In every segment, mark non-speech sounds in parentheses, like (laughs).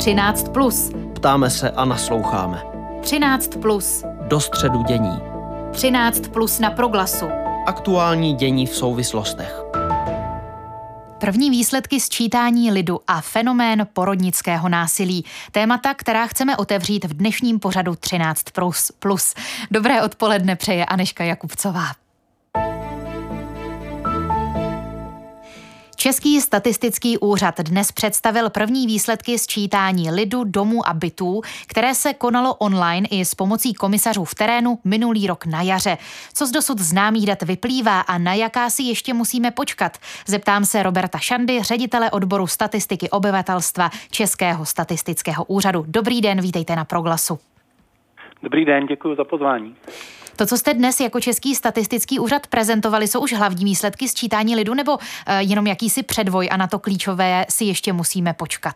13. Plus. Ptáme se a nasloucháme. 13. Plus. Do středu dění. 13. Plus na proglasu. Aktuální dění v souvislostech. První výsledky sčítání lidu a fenomén porodnického násilí. Témata, která chceme otevřít v dnešním pořadu 13. Plus. Dobré odpoledne přeje Aneška Jakubcová. Český statistický úřad dnes představil první výsledky sčítání lidu, domů a bytů, které se konalo online i s pomocí komisařů v terénu minulý rok na jaře. Co z dosud známých dat vyplývá a na jaká si ještě musíme počkat? Zeptám se Roberta Šandy, ředitele odboru statistiky obyvatelstva Českého statistického úřadu. Dobrý den, vítejte na Proglasu. Dobrý den, děkuji za pozvání. To, co jste dnes jako Český statistický úřad prezentovali, jsou už hlavní výsledky sčítání lidu nebo uh, jenom jakýsi předvoj a na to klíčové si ještě musíme počkat?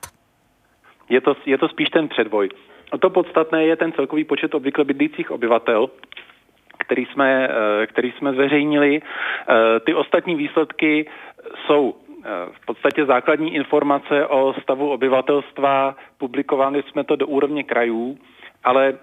Je to, je to spíš ten předvoj. To podstatné je ten celkový počet obvykle bydlících obyvatel, který jsme, eh, který jsme zveřejnili. Eh, ty ostatní výsledky jsou v podstatě základní informace o stavu obyvatelstva. Publikovali jsme to do úrovně krajů, ale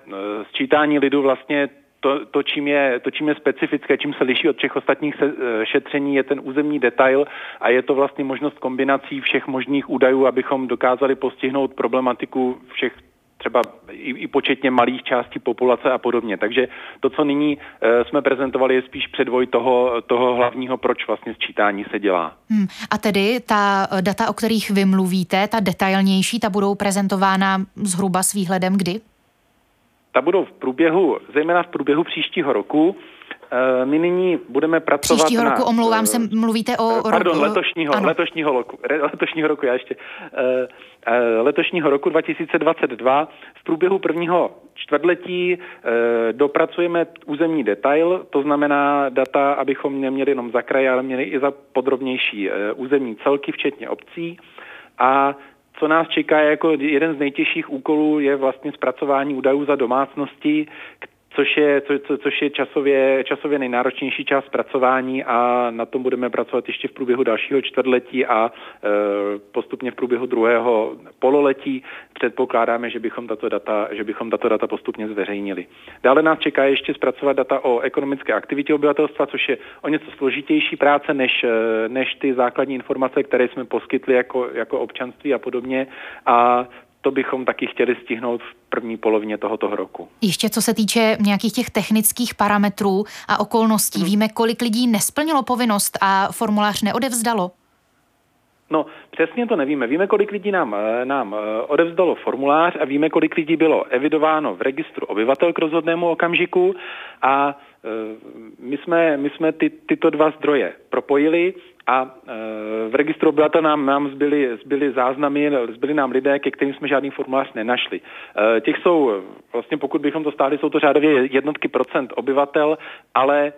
sčítání lidu vlastně to, to, čím je, to, čím je specifické, čím se liší od všech ostatních se, eh, šetření, je ten územní detail a je to vlastně možnost kombinací všech možných údajů, abychom dokázali postihnout problematiku všech třeba i, i početně malých částí populace a podobně. Takže to, co nyní e, jsme prezentovali, je spíš předvoj toho, toho hlavního, proč vlastně sčítání se dělá. Hmm. A tedy ta data, o kterých vy mluvíte, ta detailnější, ta budou prezentována zhruba s výhledem kdy? Ta budou v průběhu, zejména v průběhu příštího roku. Eh, my nyní budeme pracovat Příštího na, roku, omlouvám se, mluvíte o... Eh, pardon, letošního, ano. letošního roku, letošního roku, já ještě. Eh, letošního roku 2022 v průběhu prvního čtvrtletí dopracujeme územní detail, to znamená data, abychom neměli jenom za kraje, ale měli i za podrobnější územní celky, včetně obcí. A co nás čeká jako jeden z nejtěžších úkolů, je vlastně zpracování údajů za domácnosti, což je, co, co, což je časově, časově nejnáročnější část zpracování a na tom budeme pracovat ještě v průběhu dalšího čtvrtletí a e, postupně v průběhu druhého pololetí předpokládáme, že bychom tato data, že bychom tato data postupně zveřejnili. Dále nás čeká ještě zpracovat data o ekonomické aktivitě obyvatelstva, což je o něco složitější práce než, e, než ty základní informace, které jsme poskytli jako, jako občanství a podobně. A to bychom taky chtěli stihnout v první polovině tohoto roku. Ještě co se týče nějakých těch technických parametrů a okolností, hmm. víme, kolik lidí nesplnilo povinnost a formulář neodevzdalo? No, přesně to nevíme. Víme, kolik lidí nám, eh, nám eh, odevzdalo formulář a víme, kolik lidí bylo evidováno v registru obyvatel k rozhodnému okamžiku a eh, my jsme, my jsme ty, tyto dva zdroje propojili a v registru obyvatel nám, nám zbyly, zbyly záznamy, zbyly nám lidé, ke kterým jsme žádný formulář nenašli. Těch jsou, vlastně pokud bychom to stáli, jsou to řádově jednotky procent obyvatel, ale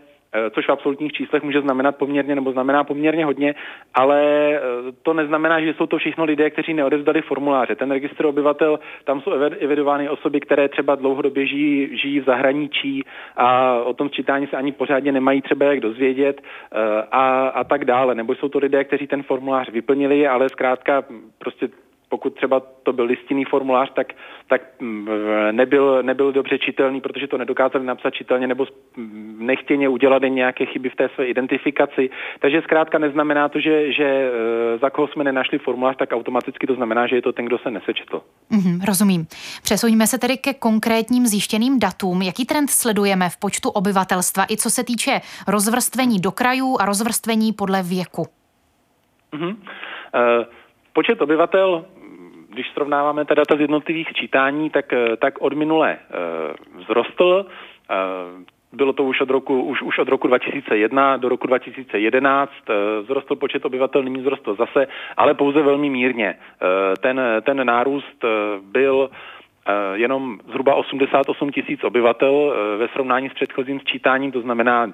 což v absolutních číslech může znamenat poměrně nebo znamená poměrně hodně, ale eh, to neznamená, že jsou to všichni lidé, kteří neodevzdali formuláře. Ten registr obyvatel, tam jsou evidovány osoby, které třeba dlouhodobě žijí, žijí v zahraničí a o tom sčítání se ani pořádně nemají třeba jak dozvědět eh, a, a tak dále. Nebo jsou to lidé, kteří ten formulář vyplnili, ale zkrátka prostě pokud třeba to byl listinný formulář, tak, tak mm, nebyl, nebyl dobře čitelný, protože to nedokázali napsat čitelně nebo mm, nechtěně udělali nějaké chyby v té své identifikaci. Takže zkrátka neznamená to, že, že e, za koho jsme nenašli formulář, tak automaticky to znamená, že je to ten, kdo se nesečetl. Mm-hmm, rozumím. Přesuníme se tedy ke konkrétním zjištěným datům. Jaký trend sledujeme v počtu obyvatelstva i co se týče rozvrstvení do krajů a rozvrstvení podle věku? Mm-hmm. Uh, počet obyvatel když srovnáváme ta data z jednotlivých čítání, tak, eh, tak od minule uh, vzrostl. Uh, bylo to už od roku, už, už od roku 2001 do roku 2011. Vzrostl počet obyvatel, nyní vzrostl zase, ale pouze velmi mírně. Ten, ten nárůst byl jenom zhruba 88 tisíc obyvatel ve srovnání s předchozím sčítáním, to znamená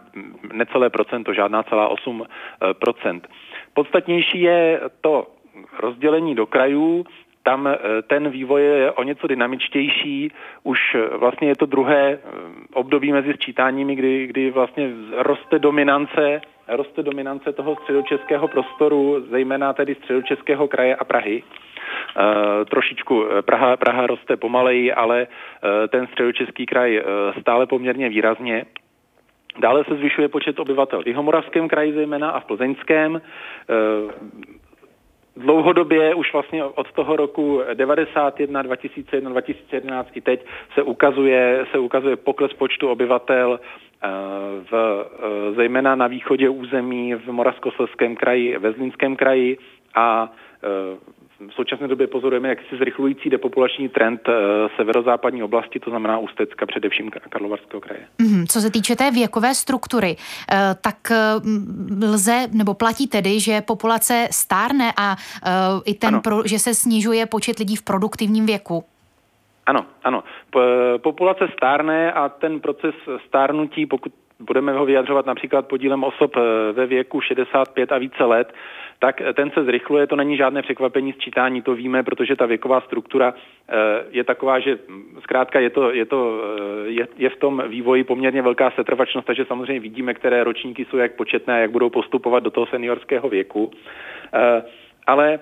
necelé procento, žádná celá 8 procent. Podstatnější je to rozdělení do krajů, tam eh, ten vývoj je o něco dynamičtější. Už eh, vlastně je to druhé eh, období mezi sčítáními, kdy, kdy vlastně roste dominance, roste dominance toho středočeského prostoru, zejména tedy středočeského kraje a Prahy. trošičku Praha, Praha roste pomaleji, ale ten středočeský kraj stále poměrně výrazně. Dále se zvyšuje počet obyvatel v Jihomoravském kraji zejména a v Plzeňském. Dlouhodobě, už vlastně od toho roku 91, 2001, 2011 i teď se ukazuje, se ukazuje pokles počtu obyvatel v, zejména na východě území v Moravskoslezském kraji, ve Zlínském kraji a v současné době pozorujeme jaksi zrychlující depopulační trend eh, severozápadní oblasti, to znamená Ústecka, především Karlovarského kraje. Mm, co se týče té věkové struktury, eh, tak eh, lze nebo platí tedy, že populace stárne a i ten, pro, že se snižuje počet lidí v produktivním věku? Ano, ano. Populace stárne a ten proces stárnutí, pokud budeme ho vyjadřovat například podílem osob ve věku 65 a více let, tak ten se zrychluje, to není žádné překvapení sčítání, to víme, protože ta věková struktura eh, je taková, že zkrátka je, to, je, to, eh, je, je v tom vývoji poměrně velká setrvačnost, takže samozřejmě vidíme, které ročníky jsou jak početné, jak budou postupovat do toho seniorského věku. Eh, ale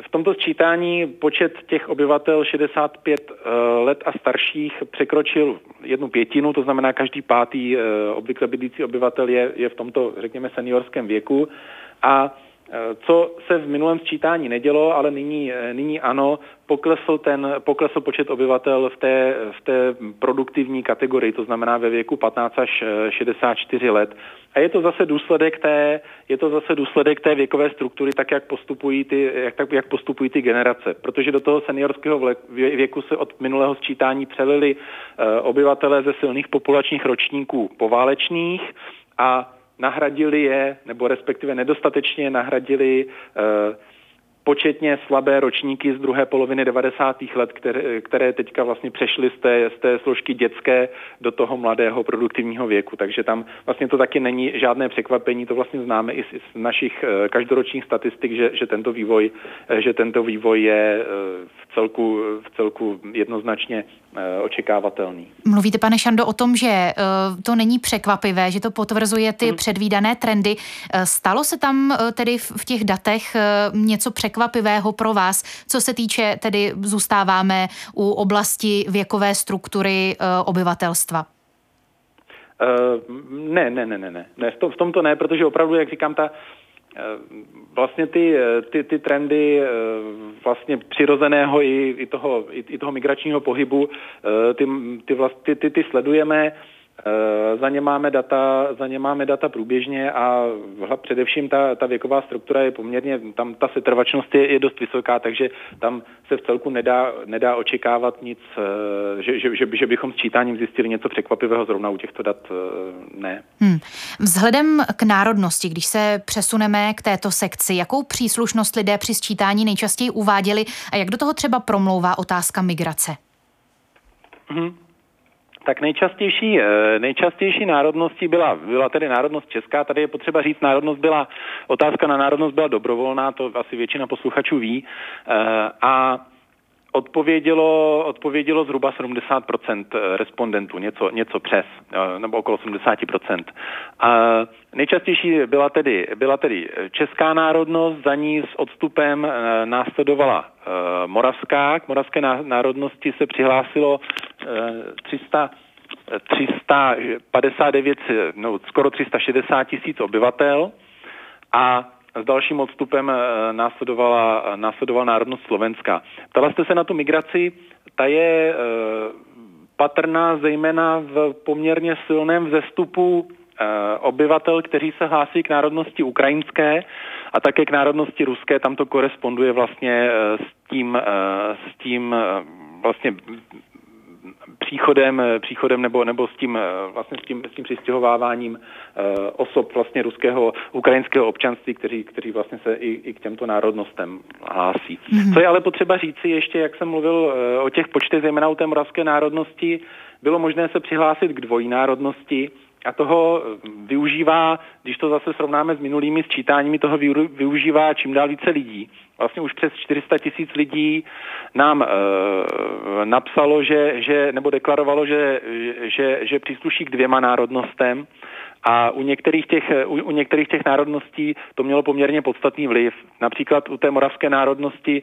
v tomto sčítání počet těch obyvatel 65 let a starších překročil jednu pětinu, to znamená každý pátý obvykle bydlící obyvatel je, je v tomto, řekněme, seniorském věku. A Eh, co se v minulém sčítání nedělo, ale nyní, eh, nyní ano, poklesl, ten, poklesl počet obyvatel v té, v té produktivní kategorii, to znamená ve věku 15 až 64 eh, let. A je to zase důsledek té, je to zase důsledek té věkové struktury, tak jak postupují ty, jak, tak, jak postupují ty generace. Protože do toho seniorského věku se od minulého sčítání přelili obyvatelé ze silných populačních ročníků poválečných a nahradili je, nebo respektive nedostatečně nahradili uh, početně slabé ročníky z druhé poloviny 90. let, které, které teďka vlastně přešly z té, z té složky dětské do toho mladého produktivního věku. Takže tam vlastně to taky není žádné překvapení, to vlastně známe i z, z našich uh, každoročních statistik, že, že, tento vývoj, uh, že tento vývoj je v celku, v celku jednoznačně Eh, očekávatelný. Mluvíte, pane Šando, o tom, že eh, to není překvapivé, že to potvrzuje ty hmm. předvídané trendy. Eh, stalo se tam tedy v těch datech něco překvapivého pro vás, co se týče, tedy zůstáváme u oblasti věkové struktury obyvatelstva? Uh, ne, ne, ne, ne, ne. V, tom, v tomto ne, protože opravdu, jak říkám, ta, Eh, vlastně ty, eh, ty, ty trendy eh, vlastně přirozeného i, i, toho, i, i toho migračního pohybu, ty, ty, vlast, ty, ty, ty sledujeme. Eh, za ně máme data, za ně máme data průběžně a především ta, ta věková struktura je poměrně, tam ta setrvačnost je, je dost vysoká, takže tam se v celku nedá, nedá očekávat nic, eh, že, že, že, že bychom s čítáním zjistili něco překvapivého zrovna u těchto dat eh, ne. Hmm. Vzhledem k národnosti, když se přesuneme k této sekci, jakou příslušnost lidé při sčítání nejčastěji uváděli a jak do toho třeba promlouvá otázka migrace? Hmm. Tak nejčastější, eh, nejčastější národností byla, byla tedy národnost česká, tady je potřeba říct, národnost byla, otázka na národnost byla dobrovolná, to asi většina posluchačů ví, eh, a odpovědělo, odpovědělo zhruba 70% eh, respondentů, něco, něco přes, nebo okolo 70%. A nejčastější byla tedy, byla tedy česká národnost, za ní s odstupem následovala moravská. K moravské národnosti se přihlásilo 300, 359, no, skoro 360 tisíc obyvatel a s dalším odstupem eh, následovala, následovala národnost Slovenska. Ptala jste se na tu migraci, ta je eh, patrná zejména v poměrně silném vzestupu eh, obyvatel, kteří se hlásí k národnosti ukrajinské a také k národnosti ruské. Tam to koresponduje vlastně s tím, s tím vlastně příchodem, příchodem nebo, nebo s tím, vlastně s tím, s tím přistěhováváním eh, osob vlastně ruského, ukrajinského občanství, kteří, kteří vlastně se i, i k těmto národnostem hlásí. Mm-hmm. Co je ale potřeba říci ještě, jak jsem mluvil eh, o těch počtech, zejména u té moravské národnosti, bylo možné se přihlásit k dvojnárodnosti, a toho využívá, když to zase srovnáme s minulými sčítáními, toho využívá čím dál více lidí. Vlastně už přes 400 tisíc lidí nám e, napsalo, že, že, nebo deklarovalo, že, že, že přísluší k dvěma národnostem. A u některých, těch, u, u některých těch národností to mělo poměrně podstatný vliv. Například u té moravské národnosti e,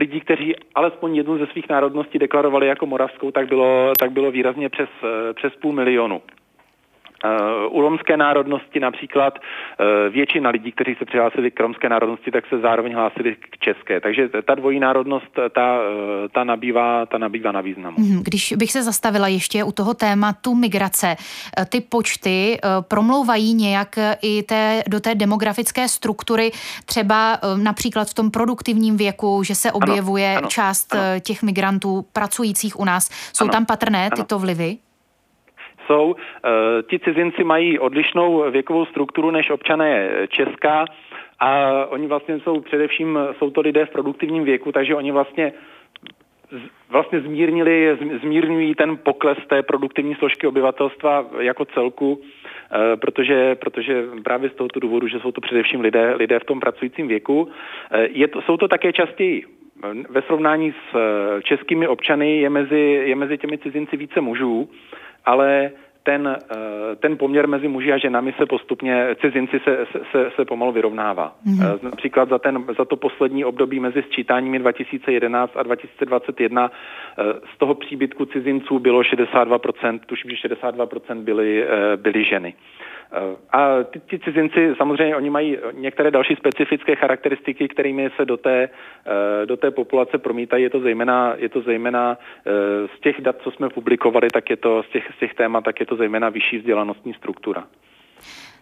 lidí, kteří alespoň jednu ze svých národností deklarovali jako moravskou, tak bylo, tak bylo výrazně přes, přes půl milionu. U romské národnosti například eh, většina lidí, kteří se přihlásili k romské národnosti, tak se zároveň hlásili k české. Takže ta dvojí národnost, ta, eh, ta, nabývá, ta nabývá na významu. Mhm, když bych se zastavila ještě u toho tématu migrace, eh, ty počty promlouvají nějak i té, do té demografické struktury, třeba například v tom produktivním věku, že se objevuje ano, ano, část ano. těch migrantů pracujících u nás. Jsou ano, tam patrné tyto vlivy? Jsou. Eh, ti cizinci mají odlišnou věkovou strukturu než občané Česka a oni vlastně jsou především, jsou to lidé v produktivním věku, takže oni vlastně vlastně zmírnili, zmírňují ten pokles té produktivní složky obyvatelstva jako celku, eh, protože, protože právě z tohoto důvodu, že jsou to především lidé, lidé v tom pracujícím věku. Eh, je to, jsou to také častěji ve srovnání s českými občany je mezi, je mezi těmi cizinci více mužů, ale ten, eh, ten poměr mezi muži a ženami se postupně, cizinci se, se, se pomalu vyrovnává. Mm-hmm. Například za, ten, za to poslední období mezi sčítáními 2011 a 2021 eh, z toho příbytku cizinců bylo 62%, tuším, že 62% byly, byly ženy. A ty, ty cizinci samozřejmě oni mají některé další specifické charakteristiky, kterými se do té, eh, do té populace promítají. Je to zejména, je to zejména eh, z těch dat, co jsme publikovali, tak je to z těch, z těch témat, tak je to zejména vyšší vzdělanostní struktura.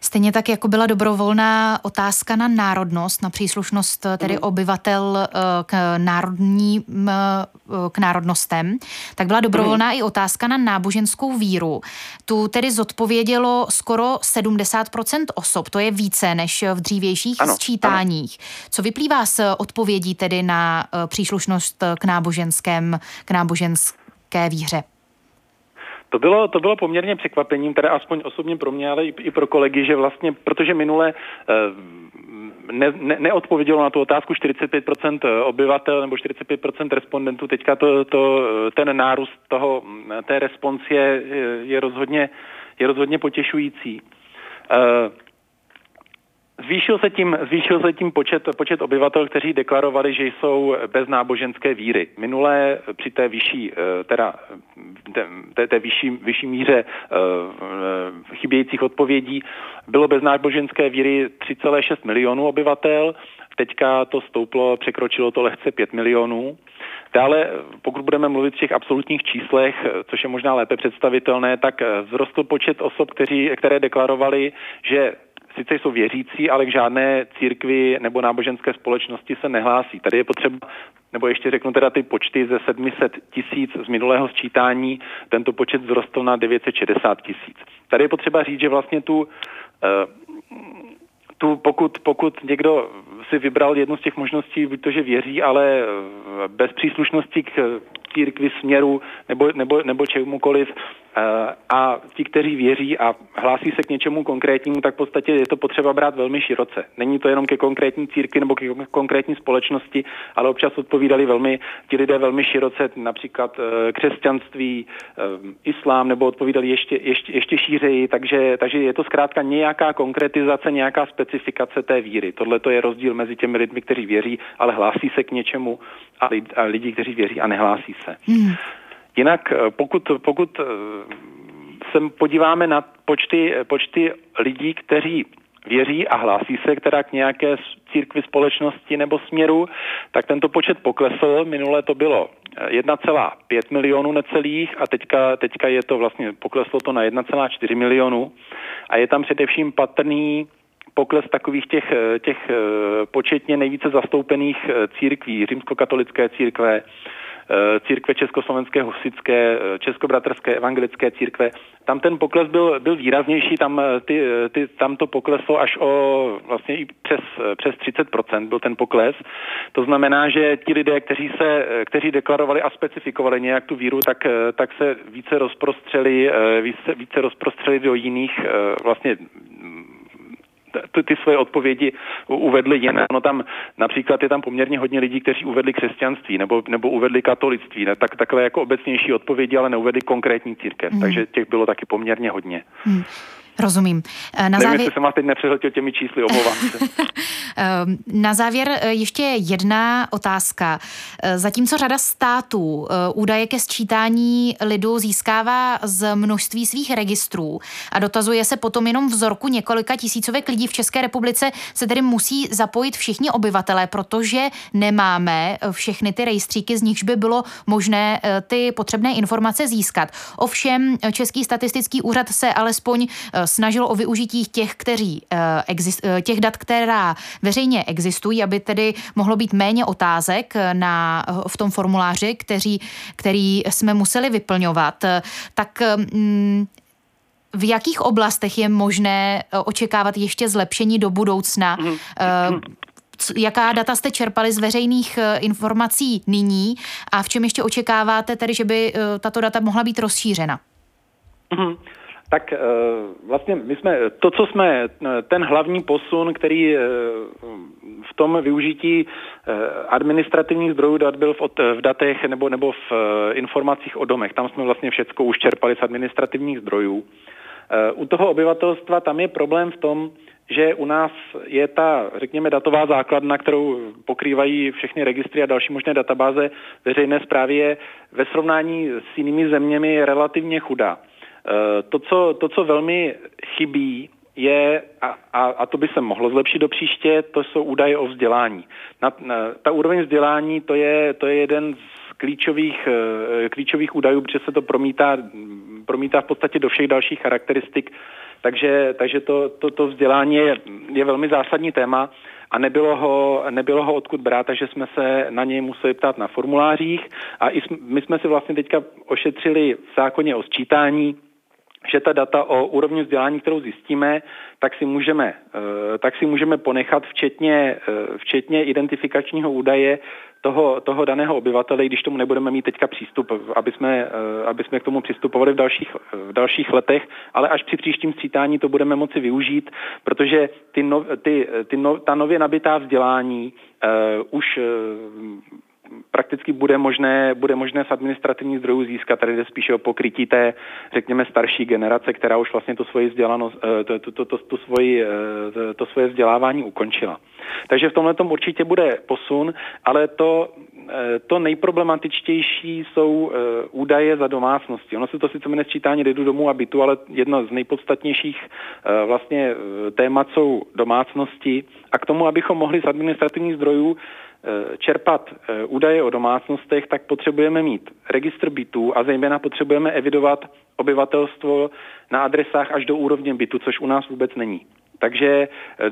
Stejně tak, jako byla dobrovolná otázka na národnost, na příslušnost eh, tedy mm. obyvatel eh, k, národní, eh, k národnostem, tak byla dobrovolná mm. i otázka na náboženskou víru. Tu tedy zodpovědělo skoro 70% osob, to je více než v dřívějších ano, sčítáních. Ano. Co vyplývá z odpovědí tedy na příslušnost k náboženském, k náboženské víře? To bylo, to bylo poměrně překvapením, teda aspoň osobně pro mě, ale i, i pro kolegy, že vlastně, protože minule eh, ne, ne, neodpovědělo na tu otázku 45% obyvatel nebo 45% respondentů, teďka to, to, ten nárůst toho, té respons je, je, rozhodně, je rozhodně potěšující. Zvýšil se tím, zvýšil se tím počet, počet obyvatel, kteří deklarovali, že jsou bez náboženské víry. Minulé při té vyšší, eh, teda té, té vyšší, vyšší míře uh, chybějících odpovědí bylo bez náboženské víry 3,6 milionů obyvatel. Teďka to stouplo, překročilo to lehce 5 milionů. Dále, pokud budeme mluvit v těch absolutních číslech, což je možná lépe představitelné, tak vzrostl počet osob, kteří, které deklarovali, že sice jsou věřící, ale k žádné církvi nebo náboženské společnosti se nehlásí. Tady je potřeba, nebo ještě řeknu teda ty počty ze 700 tisíc z minulého sčítání, tento počet vzrostl na 960 tisíc. Tady je potřeba říct, že vlastně tu, eh, tu pokud, pokud někdo si vybral jednu z těch možností, buď to, že věří, ale eh, bez příslušnosti k církvi, směru nebo, nebo, nebo čemukoliv, Eh, a ti, kteří věří a hlásí se k něčemu konkrétnímu, tak v podstatě je to potřeba brát velmi široce. Není to jenom ke konkrétní církvi nebo ke konkrétní společnosti, ale občas odpovídali velmi, ti lidé velmi široce, například eh, křesťanství, eh, islám, nebo odpovídali ještě, ještě, ještě šířeji, takže, takže je to zkrátka nějaká konkretizace, nějaká specifikace té víry. Tohle to je rozdíl mezi těmi lidmi, kteří věří, ale hlásí se k něčemu a, lidi, kteří věří a nehlásí se. Hmm. Jinak eh, pokud, pokud eh, se podíváme na počty, počty lidí, kteří věří a hlásí se která k nějaké církvi společnosti nebo směru, tak tento počet poklesl. Minule to bylo 1,5 eh, milionů necelých a teďka, teďka je to vlastně, pokleslo to na 1,4 milionů a je tam především patrný pokles takových těch, těch početně nejvíce zastoupených církví, římskokatolické církve, církve československé, husické, eh, českobratrské, evangelické církve. Tam ten pokles byl, byl výraznější, tam, eh, ty, ty, tam to pokleslo až o vlastně i přes, přes 30% byl ten pokles. To znamená, že ti lidé, kteří, se, kteří deklarovali a specifikovali nějak tu víru, tak, tak se více rozprostřeli, více, více rozprostřeli do jiných vlastně ty, ty své odpovědi uvedli jen. No tam například je tam poměrně hodně lidí, kteří uvedli křesťanství nebo, nebo uvedli katolictví. Ne? Tak, takové jako obecnější odpovědi, ale neuvedli konkrétní církev. Mm. Takže těch bylo taky poměrně hodně. Mm. Rozumím. Na Nevím, závěr... jestli jsem vás teď nepřehltil těmi čísly, omlouvám se. (laughs) Ehm, na závěr eh, ještě jedna otázka. Eh, zatímco řada států eh, údaje ke sčítání lidu získává z množství svých registrů a dotazuje se potom jenom vzorku několika tisícovek lidí v České republice, se tedy musí zapojit všichni obyvatelé, protože nemáme všechny ty rejstříky, z nichž by bylo možné ty potřebné informace získat. Ovšem, Český statistický úřad se alespoň snažil o využití těch, kteří, těch dat, která veřejně existují, aby tedy mohlo být méně otázek na, v tom formuláři, kteří, který jsme museli vyplňovat, tak mm, v jakých oblastech je možné očekávat ještě zlepšení do budoucna? Mhm. Jaká data jste čerpali z veřejných eh, informací nyní a v čem ještě očekáváte tedy, že by eh, tato data mohla být rozšířena? Mm-hmm tak eh, vlastně my jsme, to, co jsme, eh, ten hlavní posun, který eh, v tom využití administrativních zdrojů dat byl v, datech nebo, nebo v informacích o domech. Tam jsme vlastně všechno už čerpali z administrativních zdrojů. U toho obyvatelstva tam je problém v tom, že u nás je ta, řekněme, datová základna, kterou pokrývají všechny registry a další možné databáze veřejné zprávy, je ve srovnání s jinými zeměmi relativně chudá. Eh, to, co, to, co velmi chybí, je, a, a, a to by se mohlo zlepšit do příště, to jsou údaje o vzdělání. Na, na, ta úroveň vzdělání, to je, to je jeden z klíčových, eh, klíčových údajů, protože se to promítá, promítá v podstatě do všech dalších charakteristik, takže, takže to, to, to vzdělání je, je velmi zásadní téma a nebylo ho, nebylo ho odkud brát, takže jsme se na něj museli ptát na formulářích. A i my jsme si vlastně teďka ošetřili v zákoně o sčítání, že ta data o úrovni vzdělání, kterou zjistíme, tak si můžeme, eh, tak si můžeme ponechat včetně, eh, včetně identifikačního údaje toho, toho daného obyvatele, když tomu nebudeme mít teďka přístup, aby jsme, eh, aby jsme k tomu přistupovali v dalších, v dalších letech, ale až při příštím scítání to budeme moci využít, protože ty no, ty, ty no, ta nově nabitá vzdělání uh, už uh, prakticky bude možné, bude možné z administrativních zdrojů získat. Tady jde spíše o pokrytí té, řekněme, starší generace, která už vlastně to svoji vzdělanost, eh, to, to, to, to, to, svoji, eh, to svoje vzdělávání ukončila. Takže v tomhle tom určitě bude posun, ale to, eh, to nejproblematičtější jsou údaje za domácnosti. Ono se to sice jmenuje sčítání lidu domů a bytu, ale jedno z nejpodstatnějších vlastně témat jsou domácnosti. A k tomu, abychom mohli z administrativních zdrojů čerpat eh, údaje o domácnostech, tak potřebujeme mít registr bytů a zejména potřebujeme evidovat obyvatelstvo na adresách až do úrovně bytu, což u nás vůbec není. Takže eh,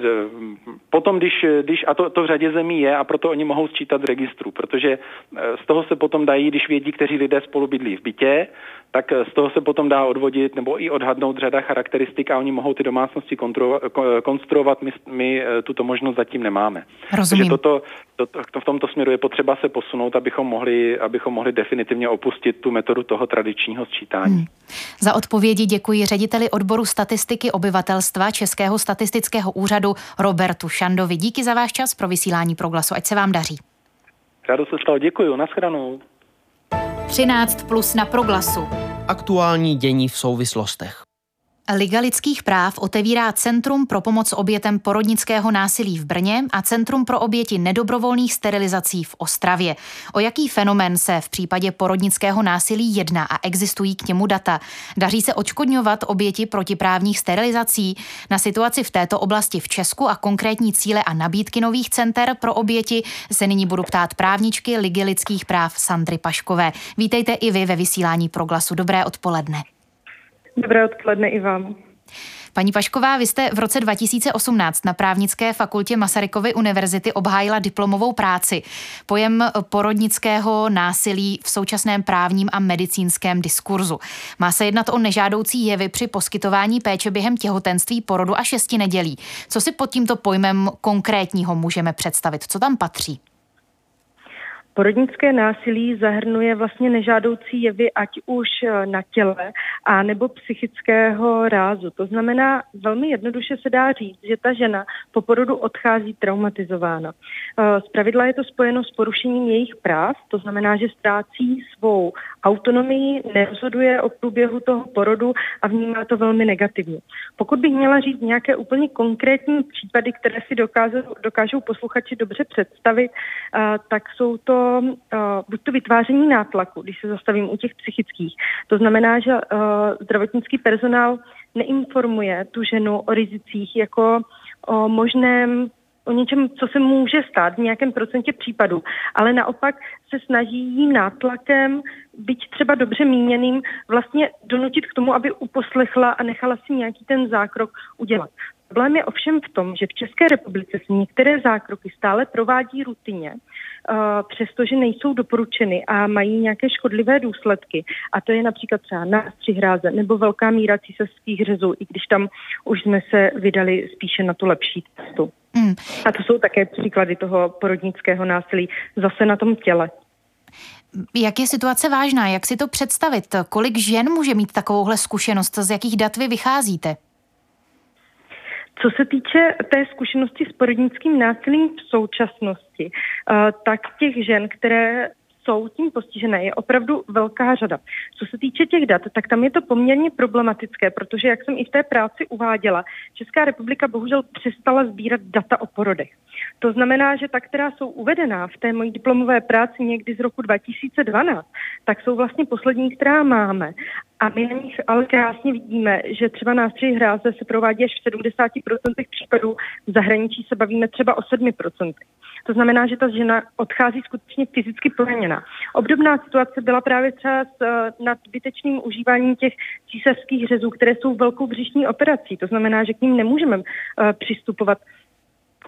potom, když, když a to, to v řadě zemí je, a proto oni mohou sčítat z registru, protože z toho se potom dají, když vědí, kteří lidé spolu bydlí v bytě, tak z toho se potom dá odvodit nebo i odhadnout řada charakteristik a oni mohou ty domácnosti konstruovat. My, my tuto možnost zatím nemáme. Rozumím. Takže toto, to, v tomto směru je potřeba se posunout, abychom mohli, abychom mohli definitivně opustit tu metodu toho tradičního sčítání. Hmm. Za odpovědi děkuji řediteli odboru statistiky obyvatelstva Českého statistického úřadu Robertu Šandovi. Díky za váš čas pro vysílání proglasu. Ať se vám daří. Rádo se stalo, děkuji. Naschranou. 13 plus na proglasu. Aktuální dění v souvislostech. Liga lidských práv otevírá Centrum pro pomoc obětem porodnického násilí v Brně a Centrum pro oběti nedobrovolných sterilizací v Ostravě. O jaký fenomén se v případě porodnického násilí jedná a existují k němu data? Daří se očkodňovat oběti protiprávních sterilizací? Na situaci v této oblasti v Česku a konkrétní cíle a nabídky nových center pro oběti se nyní budu ptát právničky Ligy lidských práv Sandry Paškové. Vítejte i vy ve vysílání Proglasu. Dobré odpoledne. Dobré odpoledne i vám. Paní Pašková, vy jste v roce 2018 na právnické fakultě Masarykovy univerzity obhájila diplomovou práci. Pojem porodnického násilí v současném právním a medicínském diskurzu. Má se jednat o nežádoucí jevy při poskytování péče během těhotenství, porodu a šesti nedělí. Co si pod tímto pojmem konkrétního můžeme představit? Co tam patří? Porodnické násilí zahrnuje vlastně nežádoucí jevy, ať už eh, na těle, a nebo psychického rázu. To znamená, velmi jednoduše se dá říct, že ta žena po porodu odchází traumatizována. Eh, z pravidla je to spojeno s porušením jejich práv, to znamená, že ztrácí svou autonomii, nerozhoduje o průběhu toho porodu a vnímá to velmi negativně. Pokud bych měla říct nějaké úplně konkrétní případy, které si dokážou, dokážou posluchači dobře představit, uh, tak jsou to uh, buď to vytváření nátlaku, když se zastavím u těch psychických. To znamená, že uh, zdravotnický personál neinformuje tu ženu o rizicích jako o možném o něčem, co se může stát v nějakém procentě případů, ale naopak se snaží jí nátlakem, byť třeba dobře míněným, vlastně donutit k tomu, aby uposlechla a nechala si nějaký ten zákrok udělat. Problém je ovšem v tom, že v České republice se některé zákroky stále provádí rutině, uh, přestože nejsou doporučeny a mají nějaké škodlivé důsledky. A to je například třeba nástřih hráze nebo velká míra císařských řezů, i když tam už jsme se vydali spíše na tu lepší cestu. Mm. A to jsou také příklady toho porodnického násilí zase na tom těle. Jak je situace vážná? Jak si to představit? Kolik žen může mít takovouhle zkušenost? Z jakých dat vy vycházíte? Co se týče té zkušenosti s porodnickým násilím v současnosti, eh, tak těch žen, které jsou tím postižené, je opravdu velká řada. Co se týče těch dat, tak tam je to poměrně problematické, protože, jak jsem i v té práci uváděla, Česká republika bohužel přestala sbírat data o porodech. To znamená, že ta, která jsou uvedená v té mojí diplomové práci někdy z roku 2012, tak jsou vlastně poslední, která máme. A my na nich ale krásně vidíme, že třeba nástřih hráze se provádí až v 70% případů, v zahraničí se bavíme třeba o 7%. To znamená, že ta žena odchází skutečně fyzicky poraněna. Obdobná situace byla právě třeba s eh, nadbytečným užíváním těch císařských řezů, které jsou velkou břišní operací. To znamená, že k ním nemůžeme uh, přistupovat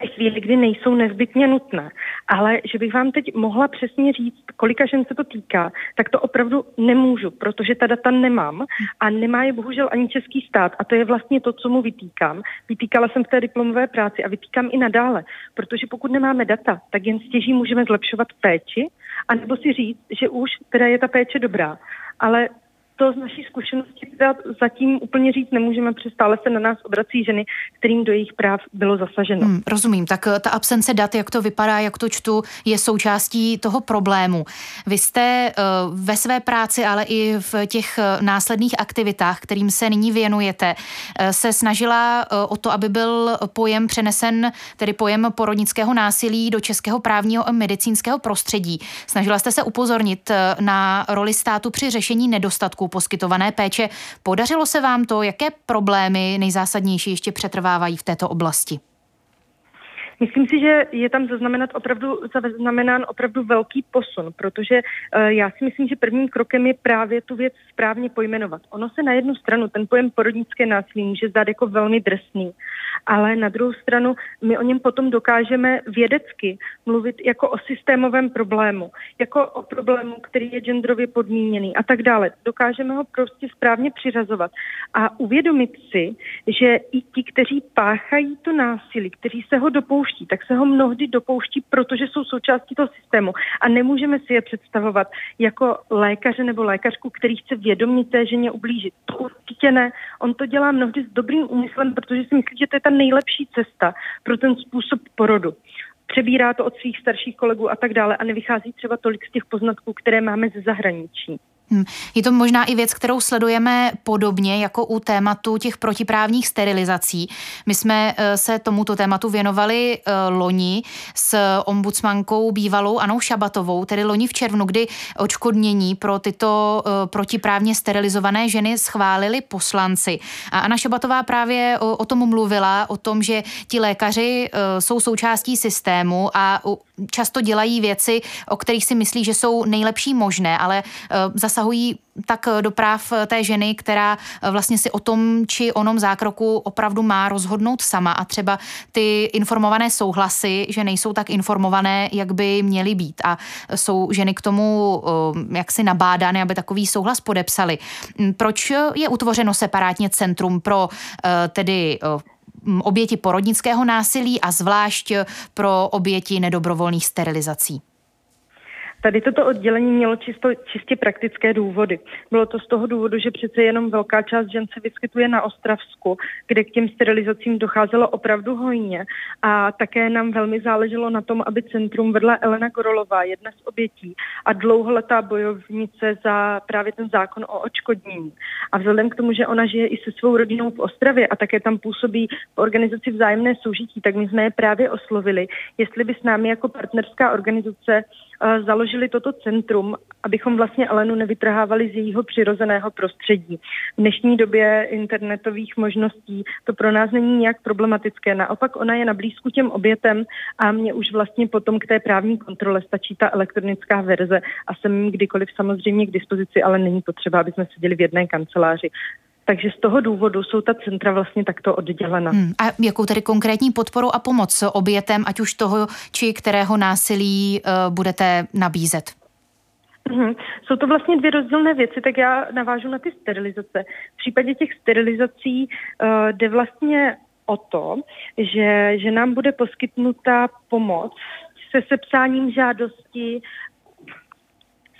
ve chvíli, kdy nejsou nezbytně nutné. Ale že bych vám teď mohla přesně říct, kolika žen se to týká, tak to opravdu nemůžu, protože ta data nemám a nemá je bohužel ani český stát. A to je vlastně to, co mu vytýkám. Vytýkala jsem v té diplomové práci a vytýkám i nadále, protože pokud nemáme data, tak jen stěží můžeme zlepšovat péči, anebo si říct, že už teda je ta péče dobrá. Ale to z naší zkušenosti teda zatím úplně říct nemůžeme, protože stále se na nás obrací ženy, kterým do jejich práv bylo zasaženo. Hmm, rozumím, tak eh, ta absence dat, jak to vypadá, jak to čtu, je součástí toho problému. Vy jste uh, ve své práci, ale i v těch eh, následných aktivitách, kterým se nyní věnujete, se snažila o to, aby byl pojem přenesen, tedy pojem porodnického násilí do českého právního a medicínského prostředí. Snažila jste se upozornit na roli státu při řešení nedostatků poskytované péče. Podařilo se vám to? Jaké problémy nejzásadnější ještě přetrvávají v této oblasti? Myslím si, že je tam zaznamenat opravdu, zaznamenán opravdu velký posun, protože uh, já si myslím, že prvním krokem je právě tu věc správně pojmenovat. Ono se na jednu stranu ten pojem porodnické násilí může zdát jako velmi drsný, ale na druhou stranu my o něm potom dokážeme vědecky mluvit jako o systémovém problému, jako o problému, který je genderově podmíněný a tak dále. Dokážeme ho prostě správně přiřazovat a uvědomit si, že i ti, kteří páchají to násilí, kteří se ho dopouští, tak se ho mnohdy dopouští, protože jsou součástí toho systému a nemůžeme si je představovat jako lékaře nebo lékařku, který chce vědomě té ženě ublížit. To určitě ne. On to dělá mnohdy s dobrým úmyslem, protože si myslí, že to je ta nejlepší cesta pro ten způsob porodu přebírá to od svých starších kolegů a tak dále a nevychází třeba tolik z těch poznatků, které máme ze zahraničí. Hm. Je to možná i věc, kterou sledujeme podobně jako u tématu těch protiprávních sterilizací. My jsme eh, se tomuto tématu věnovali eh, loni s ombudsmankou bývalou Anou Šabatovou, tedy loni v červnu, kdy odškodnění pro tyto eh, protiprávně sterilizované ženy schválili poslanci. A Anna Šabatová právě o, o tom mluvila, o tom, že ti lékaři jsou součástí systému a často dělají věci, o kterých si myslí, že jsou nejlepší možné, ale zase zasahují tak do práv té ženy, která vlastně si o tom či onom zákroku opravdu má rozhodnout sama a třeba ty informované souhlasy, že nejsou tak informované, jak by měly být a jsou ženy k tomu eh, jaksi nabádány, aby takový souhlas podepsali. Proč je utvořeno separátně centrum pro eh, tedy eh, oběti porodnického násilí a zvlášť pro oběti nedobrovolných sterilizací? Tady toto oddělení mělo čisto, čistě praktické důvody. Bylo to z toho důvodu, že přece jenom velká část žen se vyskytuje na Ostravsku, kde k těm sterilizacím docházelo opravdu hojně. A také nám velmi záleželo na tom, aby centrum vedla Elena Korolová, jedna z obětí a dlouholetá bojovnice za právě ten zákon o očkodnění. A vzhledem k tomu, že ona žije i se svou rodinou v Ostravě a také tam působí v organizaci vzájemné soužití, tak my jsme je právě oslovili, jestli by s námi jako partnerská organizace založili toto centrum, abychom vlastně Elenu nevytrhávali z jejího přirozeného prostředí. V dnešní době internetových možností to pro nás není nějak problematické. Naopak ona je na blízku těm obětem a mě už vlastně potom k té právní kontrole stačí ta elektronická verze a jsem kdykoliv samozřejmě k dispozici, ale není potřeba, aby jsme seděli v jedné kanceláři. Takže z toho důvodu jsou ta centra vlastně takto oddělena. Hmm. A jakou tedy konkrétní podporu a pomoc obětem, ať už toho, či kterého násilí uh, budete nabízet? Hmm. Jsou to vlastně dvě rozdílné věci, tak já navážu na ty sterilizace. V případě těch sterilizací uh, jde vlastně o to, že, že nám bude poskytnuta pomoc se sepsáním žádosti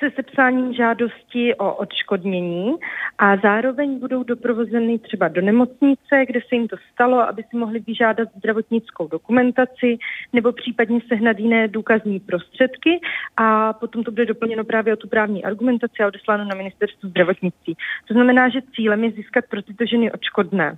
se sepsáním žádosti o odškodnění a zároveň budou doprovozeny třeba do nemocnice, kde se jim to stalo, aby si mohli vyžádat zdravotnickou dokumentaci nebo případně sehnat jiné důkazní prostředky a potom to bude doplněno právě o tu právní argumentaci a odesláno na ministerstvo zdravotnictví. To znamená, že cílem je získat pro tyto ženy odškodné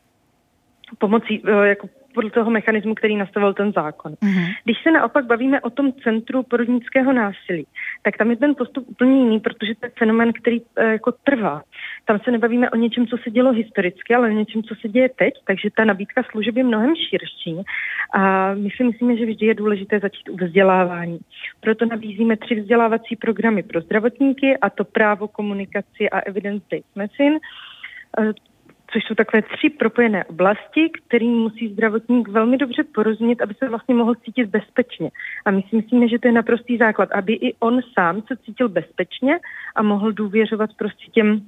pomocí, eh, jako podle toho mechanismu, který nastavil ten zákon. Mm-hmm. Když se naopak bavíme o tom centru porodnického násilí, tak tam je ten postup úplně jiný, protože to je fenomen, který e, jako trvá. Tam se nebavíme o něčem, co se dělo historicky, ale o něčem, co se děje teď, takže ta nabídka služeb je mnohem širší. A my si myslíme, že vždy je důležité začít u vzdělávání. Proto nabízíme tři vzdělávací programy pro zdravotníky, a to právo, komunikaci a evidence-based medicine e, což jsou takové tři propojené oblasti, kterým musí zdravotník velmi dobře porozumět, aby se vlastně mohl cítit bezpečně. A my si myslíme, že to je naprostý základ, aby i on sám se cítil bezpečně a mohl důvěřovat prostě těm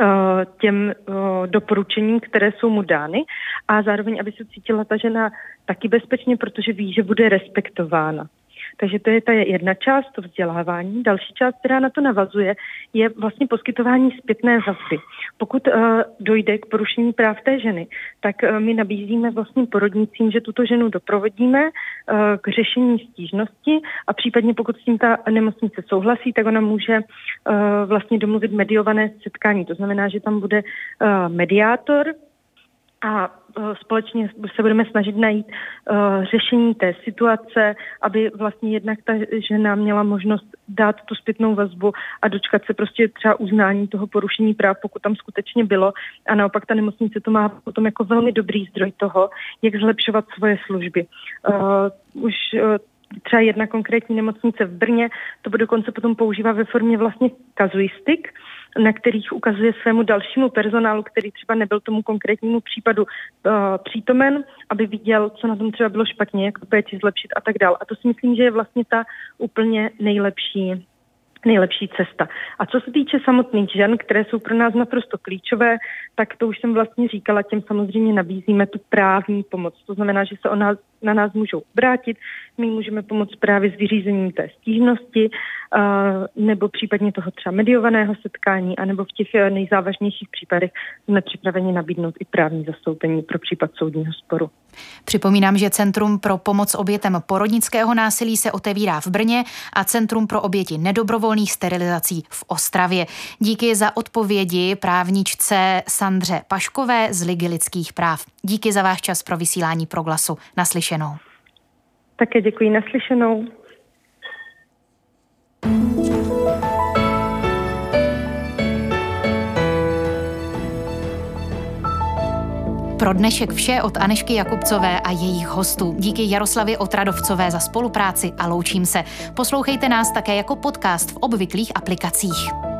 eh, těm eh, doporučením, které jsou mu dány a zároveň, aby se cítila ta žena taky bezpečně, protože ví, že bude respektována. Takže to je ta jedna část, to vzdělávání. Další část, která na to navazuje, je vlastně poskytování zpětné vazby. Pokud uh, dojde k porušení práv té ženy, tak uh, my nabízíme vlastně porodnicím, že tuto ženu doprovodíme uh, k řešení stížnosti a případně pokud s tím ta nemocnice souhlasí, tak ona může uh, vlastně domluvit mediované setkání. To znamená, že tam bude uh, mediátor, a e, společně se budeme snažit najít uh, řešení té situace, aby vlastně jednak ta žena měla možnost dát tu zpětnou vazbu a dočkat se prostě třeba uznání toho porušení práv, pokud tam skutečně bylo. A naopak ta nemocnice to má potom jako velmi dobrý zdroj toho, jak zlepšovat svoje služby. Uh, už uh, třeba jedna konkrétní nemocnice v Brně to dokonce potom používá ve formě vlastně kazuistik, na kterých ukazuje svému dalšímu personálu, který třeba nebyl tomu konkrétnímu případu uh, přítomen, aby viděl, co na tom třeba bylo špatně, jak tu péči zlepšit a tak dále. A to si myslím, že je vlastně ta úplně nejlepší nejlepší cesta. A co se týče samotných žen, které jsou pro nás naprosto klíčové, tak to už jsem vlastně říkala, těm samozřejmě nabízíme tu právní pomoc. To znamená, že se o nás, na nás můžou obrátit, my můžeme pomoct právě s vyřízením té stížnosti, nebo případně toho třeba mediovaného setkání, anebo v těch eh, nejzávažnějších případech jsme připraveni nabídnout i právní zastoupení pro případ soudního sporu. Připomínám, že Centrum pro pomoc obětem porodnického násilí se otevírá v Brně a Centrum pro oběti nedobrovolných sterilizací v Ostravě. Díky za odpovědi právničce Sandře Paškové z Ligy lidských práv. Díky za váš čas pro vysílání proglasu. Naslyšenou. Také děkuji naslyšenou. Pro dnešek vše od Anešky Jakubcové a jejich hostů. Díky Jaroslavě Otradovcové za spolupráci a loučím se. Poslouchejte nás také jako podcast v obvyklých aplikacích.